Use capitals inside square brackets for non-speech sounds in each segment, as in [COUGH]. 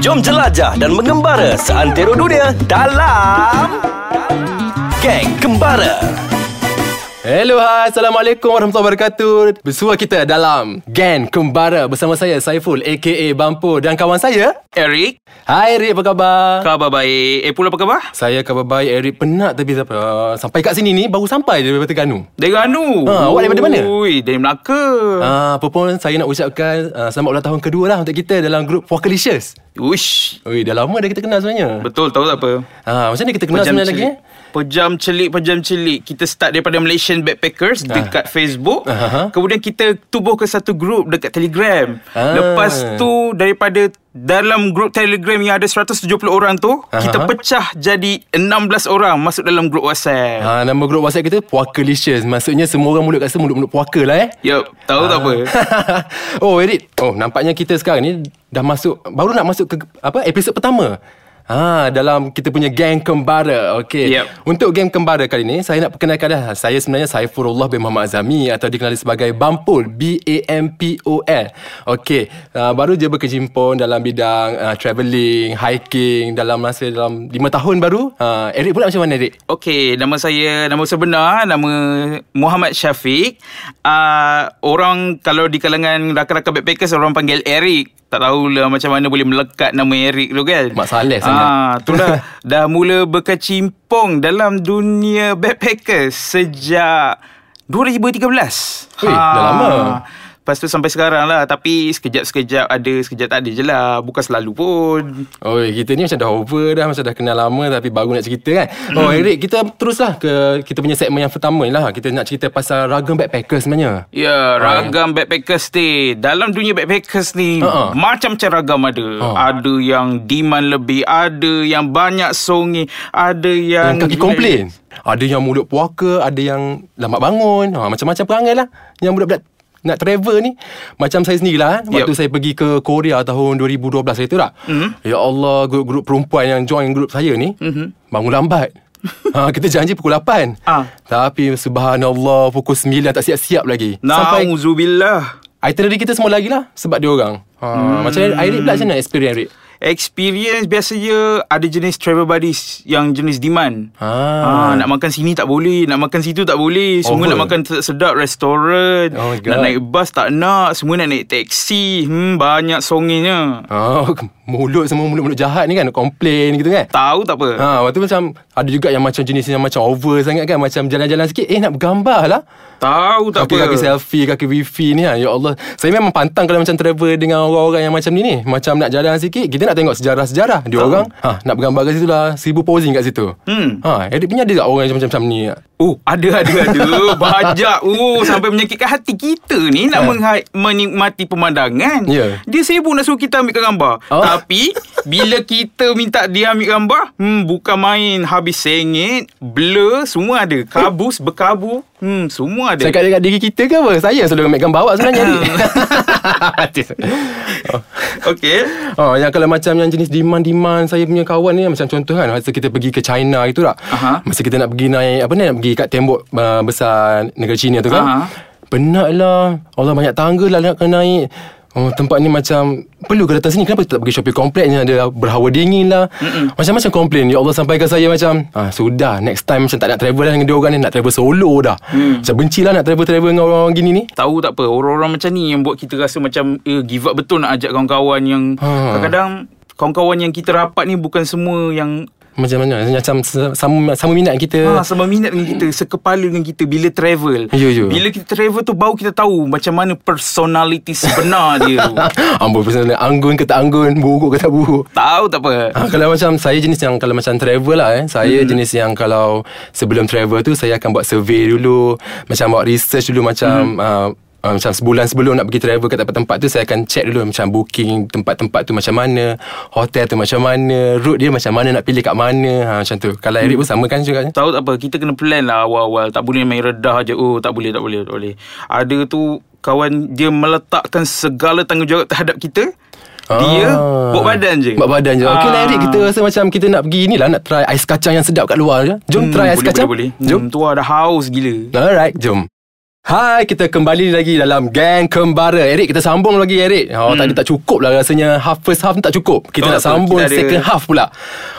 Jom jelajah dan mengembara seantero dunia dalam Geng Kembara. Hello, hai. Assalamualaikum warahmatullahi wabarakatuh. Bersua kita dalam Gen Kembara bersama saya Saiful aka Bampu dan kawan saya Eric Hai Eric, apa khabar? Khabar baik Eh pula apa khabar? Saya khabar baik Eric penat tapi uh, sampai kat sini ni baru sampai daripada Terengganu. Dari Anu Ha, awak daripada mana? Ui, dari Melaka Ah, apa pun saya nak ucapkan uh, selamat ulang tahun kedua lah untuk kita dalam grup Walkerlicious. Uish Ui, dah lama dah kita kenal sebenarnya. Betul tahu tak apa Ah, macam mana kita kenal sebenarnya lagi? celik. Eh? Pejam celik Pejam celik Kita start daripada Malaysian Backpackers Dekat Facebook Aha. Kemudian kita tubuh ke satu grup Dekat Telegram Ah. Lepas tu Daripada Dalam grup Telegram Yang ada 170 orang tu Aha. Kita pecah jadi 16 orang Masuk dalam grup WhatsApp Ha, nama grup WhatsApp kita Puakalicious. Maksudnya semua orang mulut kat sana mulut-mulut puaka lah eh. Yup Tahu tak apa [LAUGHS] oh Erit Oh nampaknya kita sekarang ni Dah masuk Baru nak masuk ke Apa Episod pertama Ha, dalam kita punya geng kembara Okey Yep. Untuk geng kembara kali ni Saya nak perkenalkan dah Saya sebenarnya Saifullah bin Muhammad Azami Atau dikenali sebagai Bampul B-A-M-P-O-L Okey uh, Baru je berkejimpun Dalam bidang uh, Travelling Hiking Dalam masa Dalam 5 tahun baru uh, Eric pula macam mana Eric? Okey, nama saya nama sebenar nama Muhammad Syafiq. Uh, orang kalau di kalangan rakan-rakan backpackers orang panggil Eric. Tak tahulah macam mana boleh melekat nama Eric tu kan. Mak Saleh sangat. Ah, tu dah dah mula berkecimpung dalam dunia backpackers sejak 2013. Ui, dah lama. Lepas tu sampai sekarang lah. Tapi sekejap-sekejap ada Sekejap tak ada je lah. Bukan selalu pun. Oh kita ni macam dah over dah. Macam dah kenal lama Tapi baru nak cerita kan. Oh Eric kita teruslah ke Kita punya segmen yang pertama ni lah. Kita nak cerita pasal ragam backpacker sebenarnya. Ya, ragam backpackers ni. Dalam dunia backpackers ni, Ha-ha. macam-macam ragam ada. Ha. Ada yang demand lebih, ada yang banyak songi, ada yang... Yang kaki komplain. [LAUGHS] Ada yang mulut puaka Ada yang lambat bangun. Ha, Macam-macam perangai lah Yang budak-budak nak travel ni Macam saya sendirilah eh. Waktu saya pergi ke Korea tahun 2012 saya tu tak Mhm. Ya Allah Grup-grup perempuan yang join grup saya ni Mhm. Bangun lambat [LAUGHS] ha, Kita janji pukul 8 Ah. Tapi subhanallah Pukul 9 tak siap-siap lagi Sampai Nauzubillah. Itinerary kita semua lagi lah Sebab dia orang ha, hmm. Macam Airik pula macam mana experience Airik? Experience biasanya ada jenis travel buddies yang jenis demand. Ah. Ah, nak makan sini tak boleh, nak makan situ tak boleh. Semua Over. nak makan sedap restoran. Oh nak naik bas tak nak, semua nak naik taksi. Hmm, banyak songinya. Oh, mulut semua mulut-mulut jahat ni kan Komplain gitu kan Tahu tak apa? Ha, waktu tu macam Ada juga yang macam jenis yang macam over sangat kan Macam jalan-jalan sikit Eh nak bergambar lah Tahu tak apa? Kaki-kaki selfie Kaki wifi ni ha. Ya Allah Saya memang pantang kalau macam travel Dengan orang-orang yang macam ni ni Macam nak jalan sikit Kita nak tengok sejarah-sejarah Dia orang ha, Nak bergambar kat situ lah Seribu posing kat situ Hmm. ha, Edit punya ada tak orang yang macam-macam ni Oh, ada ada ada. [LAUGHS] Banyak. Oh, sampai menyakitkan hati kita ni nak Ha. mengha- menikmati pemandangan. Ya. Dia sibuk nak suruh kita ambil gambar. Oh. Tapi bila kita minta dia ambil gambar, hmm bukan main habis sengit, blur, semua ada. Kabus, berkabu, hmm semua ada. Cakap dekat diri kita ke apa Saya selalu ambil gambar awak sebenarnya [LAUGHS] oh. Okey. Oh, yang kalau macam yang jenis demand-demand saya punya kawan ni macam contoh kan masa kita pergi ke China itu tak. Aha. Masa kita nak pergi naik apa ni nak pergi kat tembok uh, besar negara China tu kan. Aha. Penat lah. Allah banyak tangga lah nak kena naik. Oh, tempat ni macam Perlu ke datang sini? Kenapa tak pergi shopping complex ni? Ada berhawa dingin lah. Mm-mm. Macam-macam komplain. Ya Allah sampaikan saya macam ah, Sudah Next time macam tak nak travel lah Dengan dia orang ni. Nak travel solo dah. Mm. Macam benci lah Nak travel-travel dengan orang-orang gini ni. Tahu tak apa Orang-orang macam ni Yang buat kita rasa macam eh, Give up betul nak ajak kawan-kawan Yang Ha. kadang-kadang Kawan-kawan yang kita rapat ni Bukan semua yang Macam mana Macam sama, sama minat kita Ha, sama minat dengan kita Sekepala dengan kita Bila travel Ya, ya. Bila kita travel tu Baru kita tahu Macam mana personality sebenar [LAUGHS] dia Ambul personal Anggun ke tak anggun Buruk ke tak buruk Tahu tak apa Ha, kalau macam saya jenis yang kalau macam travel lah eh. Saya hmm. jenis yang kalau sebelum travel tu saya akan buat survey dulu, macam buat research dulu macam hmm. uh, Uh, macam sebulan sebelum nak pergi travel ke tempat-tempat tu Saya akan check dulu macam booking tempat-tempat tu macam mana Hotel tu macam mana Route dia macam mana nak pilih kat mana. Ha, Macam tu. Kalau Eric pun sama kan juga Tahu tak apa Kita kena plan lah awal-awal. Tak boleh main redah je. Oh tak boleh tak boleh tak boleh. Ada tu Kawan dia meletakkan segala tanggungjawab terhadap kita. Dia Ah. Buat badan je. Buat badan je. Okey lah Ah. Eric. Kita rasa macam kita nak pergi ni lah Nak try ais kacang yang sedap kat luar je. Jom Hmm, try ais boleh, kacang. boleh, boleh. Jom. Hmm, Tu ada haus gila. Alright jom Hai, kita kembali lagi dalam Gang Kembara. Eric, kita sambung lagi Eric. Oh, hmm. tadi tak cukup lah rasanya. Half first half ni tak cukup. Kita Betul, nak sambung kita ada- second half pula.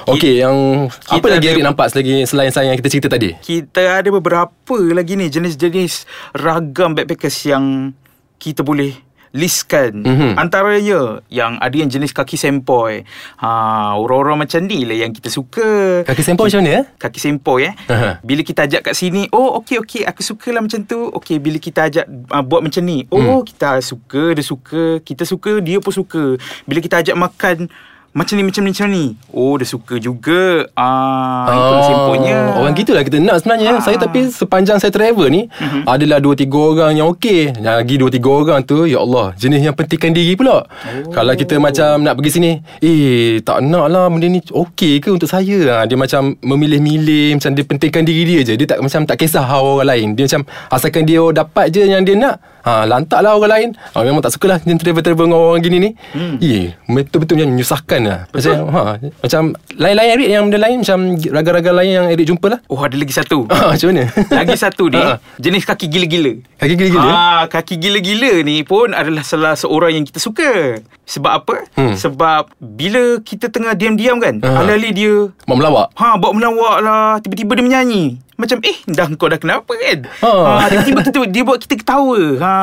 Okey, yang apa kita lagi ada- Eric nampak selagi selain saya yang kita cerita tadi? Kita ada beberapa lagi ni jenis-jenis ragam backpackers yang kita boleh listkan. Mhm. Mm-hmm. Antaranya yang ada yang jenis kaki sempoi. Ha, orang-orang macam ni lah yang kita suka. Kaki sempoi macam mana eh? Kaki sempoi eh. Aha. Bila kita ajak kat sini, oh okey okey aku suka lah macam tu. Okey bila kita ajak uh, buat macam ni, oh Hmm. kita suka, dia suka, kita suka, dia pun suka. Bila kita ajak makan macam ni macam ni macam ni. Oh dia suka juga. Ah, oh, itu semponya. Orang gitulah kita nak sebenarnya. Ah. Saya tapi sepanjang saya travel ni Mhm. adalah 2 3 orang yang okey. Lagi 2 3 orang tu ya Allah, jenis yang pentingkan diri pula. Oh. Kalau kita macam nak pergi sini, eh tak nak lah benda ni okey ke untuk saya. Ha, dia macam memilih-milih macam dia pentingkan diri dia je. Dia tak macam tak kisah orang lain. Dia macam asalkan dia dapat je yang dia nak. Ha, lantak lah orang lain ha, Memang tak suka lah Yang travel-travel dengan orang gini ni hmm. Eh Betul-betul macam menyusahkan lah Macam ha, Macam Lain-lain Eric Yang benda lain Macam raga-raga lain Yang Eric jumpa lah Oh ada lagi satu. Ah, macam mana? Lagi satu ni Ah. [LAUGHS] jenis kaki gila-gila. Kaki gila-gila? Ah, kaki gila-gila ni pun adalah salah seorang yang kita suka. Sebab apa? Hmm. Sebab bila kita tengah diam-diam kan, Ah. alih-alih dia Mak melawak? Ha, buat melawak lah. Tiba-tiba dia menyanyi. Macam eh dah kau dah kenapa kan? Ha. ha. Tiba-tiba tu, dia buat kita ketawa. Ha,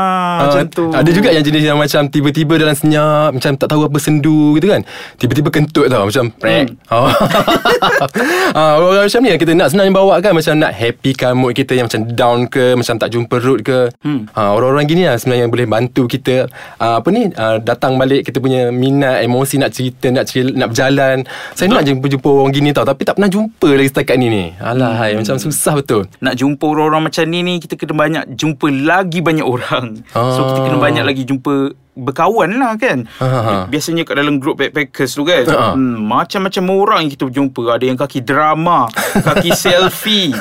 Macam Ah, tu. Ada juga yang jenis yang macam Tiba-tiba dalam senyap Macam tak tahu apa sendu gitu kan. Tiba-tiba kentut tau Macam prek. Hmm. [LAUGHS] ah, Orang macam ni yang kita nak sebenarnya bawa kan Macam nak happykan mood kita Yang macam down ke Macam tak jumpa root ke. Hmm. ah, Orang-orang gini lah sebenarnya yang boleh bantu kita. Ah, Apa ni? Ah, Datang balik kita punya minat Emosi nak cerita Nak cerita, nak berjalan. Saya nak jumpa-jumpa orang gini tau Tapi tak pernah jumpa lagi setakat ni ni. Alah hmm. Macam susah betul. Nak jumpa orang-orang macam ni ni Kita kena banyak jumpa lagi banyak orang. So Ah. kita kena banyak lagi jumpa Berkawan lah kan? Ha, ha, ha. Biasanya kat dalam group backpackers tu kan? Ha, hmm, Macam-macam orang yang kita jumpa. Ada yang kaki drama Kaki [LAUGHS] selfie.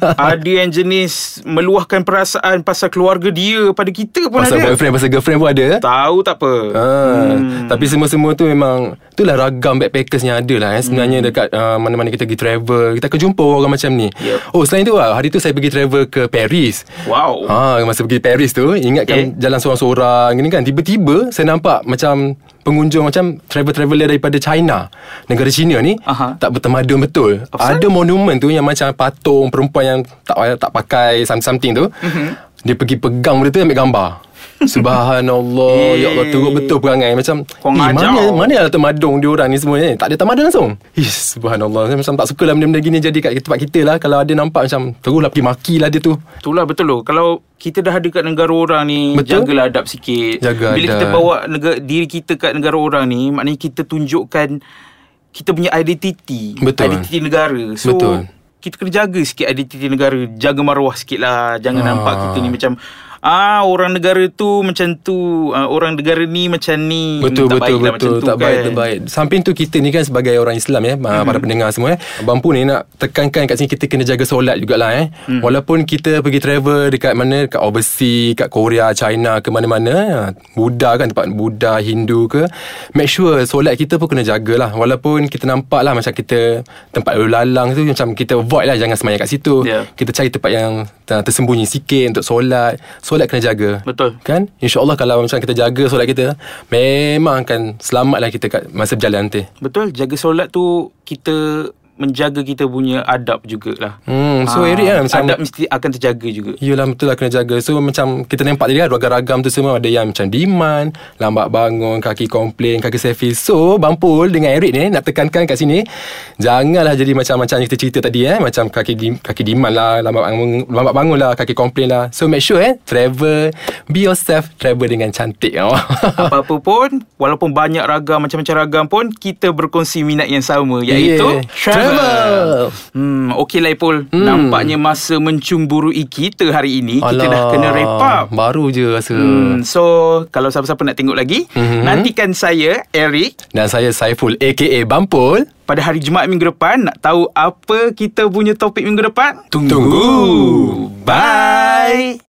Ada yang jenis Meluahkan perasaan Pasal keluarga dia Pada kita pun Pasal ada. boyfriend Pasal girlfriend pun ada? Tahu tak apa. Ah, hmm. Tapi semua-semua tu memang Itulah ragam backpackers yang ada lah eh. Sebenarnya hmm. dekat uh, mana-mana kita pergi travel Kita akan jumpa orang macam ni Yep. Oh selain tu lah Hari tu saya pergi travel ke Paris Wow Ha, masa pergi Paris tu Ingatkan Okay. jalan seorang-seorang Gini kan Tiba-tiba Saya nampak macam Pengunjung macam Travel-traveler daripada China Negara China ni Aha. Tak bertamadun betul Apa? Ada monumen tu Yang macam patung Perempuan yang Tak tak pakai Something tu mm-hmm. Dia pergi pegang benda tu Ambil gambar [LAUGHS] Subhanallah Ya Allah teruk betul perangai Macam eh. Mana Mana lah tamadung diorang ni semua ni Tak ada tamadun langsung Ish, Subhanallah Saya macam tak suka lah Benda-benda gini jadi kat tempat kita lah Kalau ada nampak macam Teruslah pergi maki lah dia tu Itulah betul loh. Kalau kita dah ada kat negara orang ni, Betul. jagalah adab sikit. Jaga Bila adab. kita bawa negara, diri kita kat negara orang ni, maknanya kita tunjukkan kita punya identiti. Betul. Identiti negara. So, Betul. kita kena jaga sikit identiti negara. Jaga maruah sikit lah. Jangan Ah. nampak kita ni macam, ah orang negara tu macam tu. Ah, orang negara ni macam ni. Betul tak betul baik lah betul macam tu tak kan. baik tak baik. Samping tu kita ni kan sebagai orang Islam ya mm-hmm. para pendengar semua eh. Abang pun ni nak tekankan kat sini kita kena jaga solat jugalah eh. Mm. Walaupun kita pergi travel dekat mana dekat overseas, kat Korea, China ke mana-mana, ha, Buddha kan tempat Buddha, Hindu ke, make sure solat kita pun kena jagalah. Walaupun kita nampak lah macam kita tempat lalu lalang tu macam kita avoid lah jangan semayang kat situ. Ya. Kita cari tempat yang tersembunyi sikit untuk solat. Solat kena jaga. Betul. Kan InsyaAllah kalau macam kita jaga solat kita Memang akan Selamatlah kita kat masa berjalan nanti Betul. Jaga solat tu, kita menjaga kita punya adab jugalah. Hmm, so Ah, Eric kan macam Adab mesti akan terjaga juga. Yelah betul lah kena jaga So macam Kita nampak tadi kan Ragam-ragam tu semua Ada yang macam demand Lambat bangun Kaki komplain Kaki selfie So Bampul dengan Eric ni Nak tekankan kat sini Janganlah jadi macam-macam yang kita cerita tadi eh Macam kaki di, kaki demand lah Lambat bangun Lambat bangun lah Kaki komplain lah So make sure eh Travel Be yourself Travel dengan cantik oh. [LAUGHS] Apa-apa pun Walaupun banyak ragam Macam-macam ragam pun Kita berkongsi minat yang sama Iaitu Yeah. Travel. Hmm, Okey lah Ipul hmm. Nampaknya masa mencumburui kita hari ini Kita dah kena wrap up Baru je rasa Hmm, so kalau siapa-siapa nak tengok lagi, Mhm. nantikan saya Eric Dan saya Saiful A.K.A. Bampul pada hari Jumaat minggu depan nak tahu apa kita punya topik minggu depan. Tunggu. Bye.